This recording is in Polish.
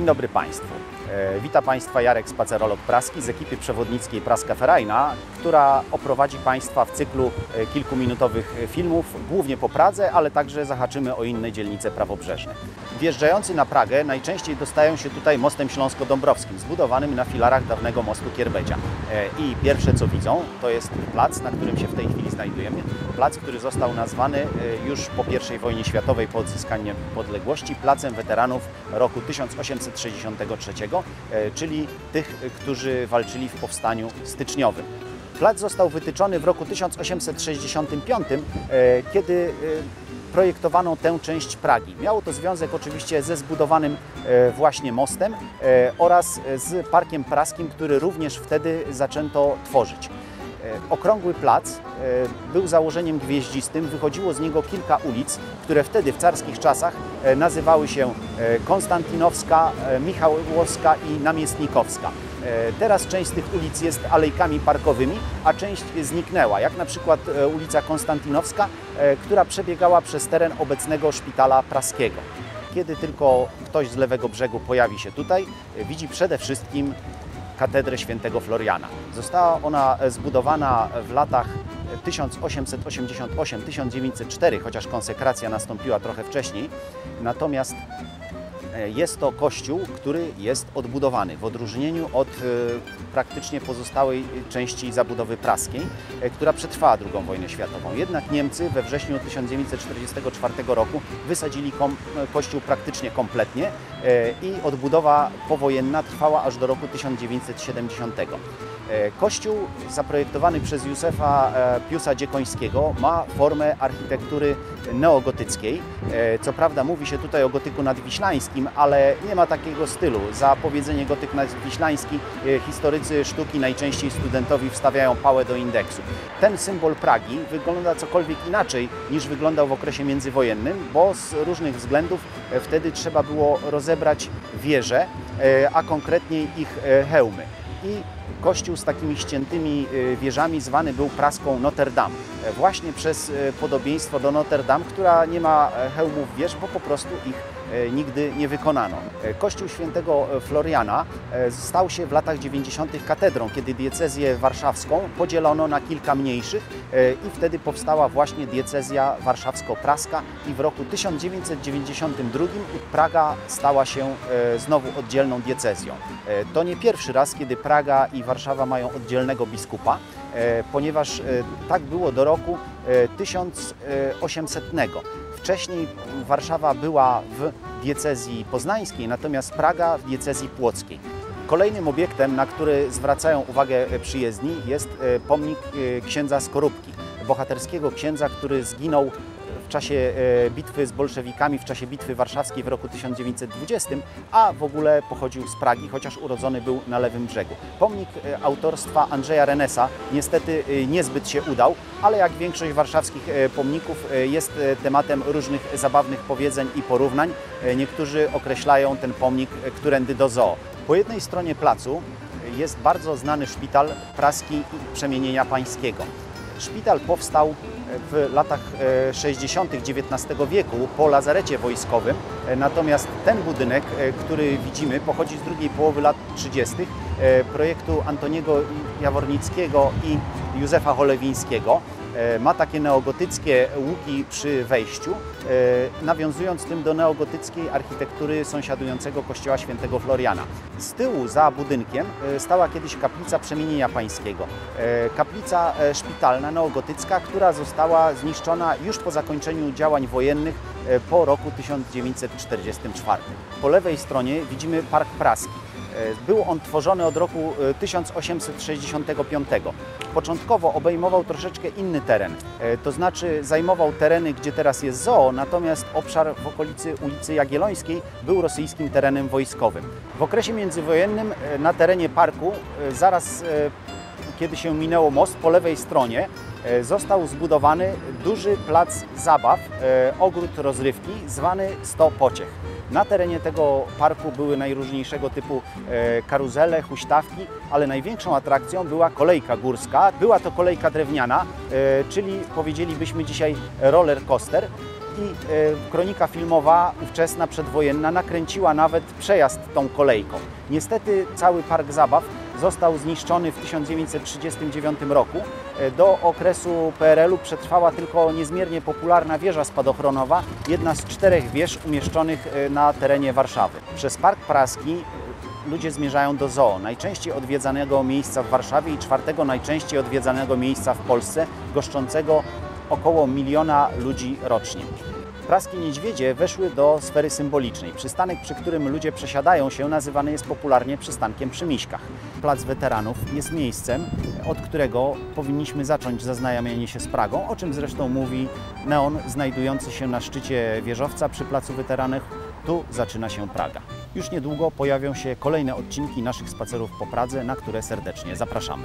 Dzień dobry Państwu. E, Witam Państwa Jarek Spacerolog Praski z ekipy przewodnickiej Praska Ferajna, która oprowadzi Państwa w cyklu e, kilkuminutowych filmów, głównie po Pradze, ale także zahaczymy o inne dzielnice prawobrzeżne. Wjeżdżający na Pragę najczęściej dostają się tutaj mostem śląsko-dąbrowskim, zbudowanym na filarach dawnego mostu Kierbedzia. E, I pierwsze co widzą, to jest plac, na którym się w tej chwili znajdujemy. Plac, który został nazwany już po I wojnie światowej, po odzyskaniu niepodległości, Placem Weteranów roku 1863, e, czyli tych, którzy walczyli w powstaniu styczniowym. Plac został wytyczony w roku 1865, e, kiedy e, projektowano tę część Pragi. Miało to związek oczywiście ze zbudowanym właśnie mostem oraz z Parkiem Praskim, który również wtedy zaczęto tworzyć. E, Okrągły plac e, był założeniem gwieździstym, wychodziło z niego kilka ulic, które wtedy w carskich czasach e, nazywały się Konstantynowska, e, Michałowska i Namiestnikowska. Teraz część z tych ulic jest alejkami parkowymi, a część zniknęła, jak na przykład ulica Konstantynowska, e, która przebiegała przez teren obecnego szpitala praskiego. Kiedy tylko ktoś z lewego brzegu pojawi się tutaj, widzi przede wszystkim katedrę świętego Floriana. Została ona e, zbudowana w latach 1888-1904, chociaż konsekracja nastąpiła trochę wcześniej. Natomiast e, jest to kościół, który jest odbudowany w odróżnieniu od e, praktycznie pozostałej części zabudowy praskiej, e, która przetrwała II wojnę światową. Jednak Niemcy we wrześniu 1944 roku wysadzili e, kościół praktycznie kompletnie e, i odbudowa powojenna trwała aż do roku 1970. E, Kościół zaprojektowany przez Józefa e, Piusa Dziekońskiego ma formę architektury neogotyckiej. E, Co prawda mówi się tutaj o gotyku nadwiślańskim, ale nie ma takiego stylu. Za powiedzenie gotyk nadwiślański e, sztuki najczęściej studentowi wstawiają pałę do indeksu. Ten symbol Pragi wygląda cokolwiek inaczej niż wyglądał w okresie międzywojennym, bo z różnych względów e, wtedy trzeba było rozebrać wieże, e, a konkretniej ich e, hełmy. I kościół z takimi ściętymi wieżami zwany był praską Notre Dame. Właśnie przez podobieństwo do Notre Dame, która nie ma hełmów wież, bo po prostu ich nigdy nie wykonano. E, Kościół świętego Floriana e, stał się w latach 90. katedrą, kiedy diecezję warszawską podzielono na kilka mniejszych e, i wtedy powstała właśnie diecezja warszawsko-praska i w roku 1992 Praga stała się e, znowu oddzielną diecezją. E, To nie pierwszy raz, kiedy Praga i Warszawa mają oddzielnego biskupa, e, ponieważ e, tak było do roku e, 1800. Wcześniej Warszawa była w diecezji poznańskiej, natomiast Praga w diecezji płockiej. Kolejnym obiektem, na który zwracają uwagę przyjezdni, jest e, pomnik e, księdza Skorupki, bohaterskiego księdza, który zginął czasie e, bitwy z bolszewikami, w czasie bitwy warszawskiej w roku 1920, a w ogóle pochodził z Pragi, chociaż urodzony był na lewym brzegu. Pomnik e, autorstwa Andrzeja Renesa niestety e, niezbyt się udał, ale jak większość warszawskich pomników jest tematem różnych zabawnych powiedzeń i porównań. Niektórzy określają ten pomnik którędy do zoo. Po jednej stronie placu jest bardzo znany szpital praski i przemienienia pańskiego. Szpital powstał w latach e, 60. XIX wieku po lazarecie wojskowym, E, natomiast ten budynek, e, który widzimy, pochodzi z drugiej połowy lat 30. e, projektu Antoniego Jawornickiego i Józefa Cholewińskiego. E, Ma takie neogotyckie łuki przy wejściu, e, nawiązując tym do neogotyckiej architektury sąsiadującego kościoła świętego Floriana. Z tyłu za budynkiem e, stała kiedyś kaplica przemienienia pańskiego. E, Kaplica e, szpitalna neogotycka, która została zniszczona już po zakończeniu działań wojennych e, po roku 1944. Po lewej stronie widzimy Park Praski. E, Był on tworzony od roku e, 1865. Początkowo obejmował troszeczkę inny teren, e, to znaczy zajmował tereny, gdzie teraz jest zoo, natomiast obszar w okolicy ulicy Jagiellońskiej był rosyjskim terenem wojskowym. W okresie międzywojennym e, na terenie parku, e, zaraz e, kiedy się minęło most, po lewej stronie e, został zbudowany duży plac zabaw, e, ogród rozrywki zwany Sto Pociech. Na terenie tego parku były najróżniejszego typu e, karuzele, huśtawki, ale największą atrakcją była kolejka górska. Była to kolejka drewniana, e, czyli powiedzielibyśmy dzisiaj roller coaster. E, kronika filmowa ówczesna, przedwojenna nakręciła nawet przejazd tą kolejką. Niestety cały park zabaw został zniszczony w 1939 roku. E, Do okresu PRL-u przetrwała tylko niezmiernie popularna wieża spadochronowa, jedna z czterech wież umieszczonych e, na terenie Warszawy. Przez Park Praski e, ludzie zmierzają do zoo, najczęściej odwiedzanego miejsca w Warszawie i czwartego najczęściej odwiedzanego miejsca w Polsce, goszczącego około miliona ludzi rocznie. Praskie niedźwiedzie weszły do sfery symbolicznej. Przystanek, przy którym ludzie przesiadają się, nazywany jest popularnie przystankiem przy Miśkach. Plac Weteranów jest miejscem, od którego powinniśmy zacząć zaznajamianie się z Pragą, o czym zresztą mówi neon znajdujący się na szczycie wieżowca przy Placu Weteranów. Tu zaczyna się Praga. Już niedługo pojawią się kolejne odcinki naszych spacerów po Pradze, na które serdecznie zapraszamy.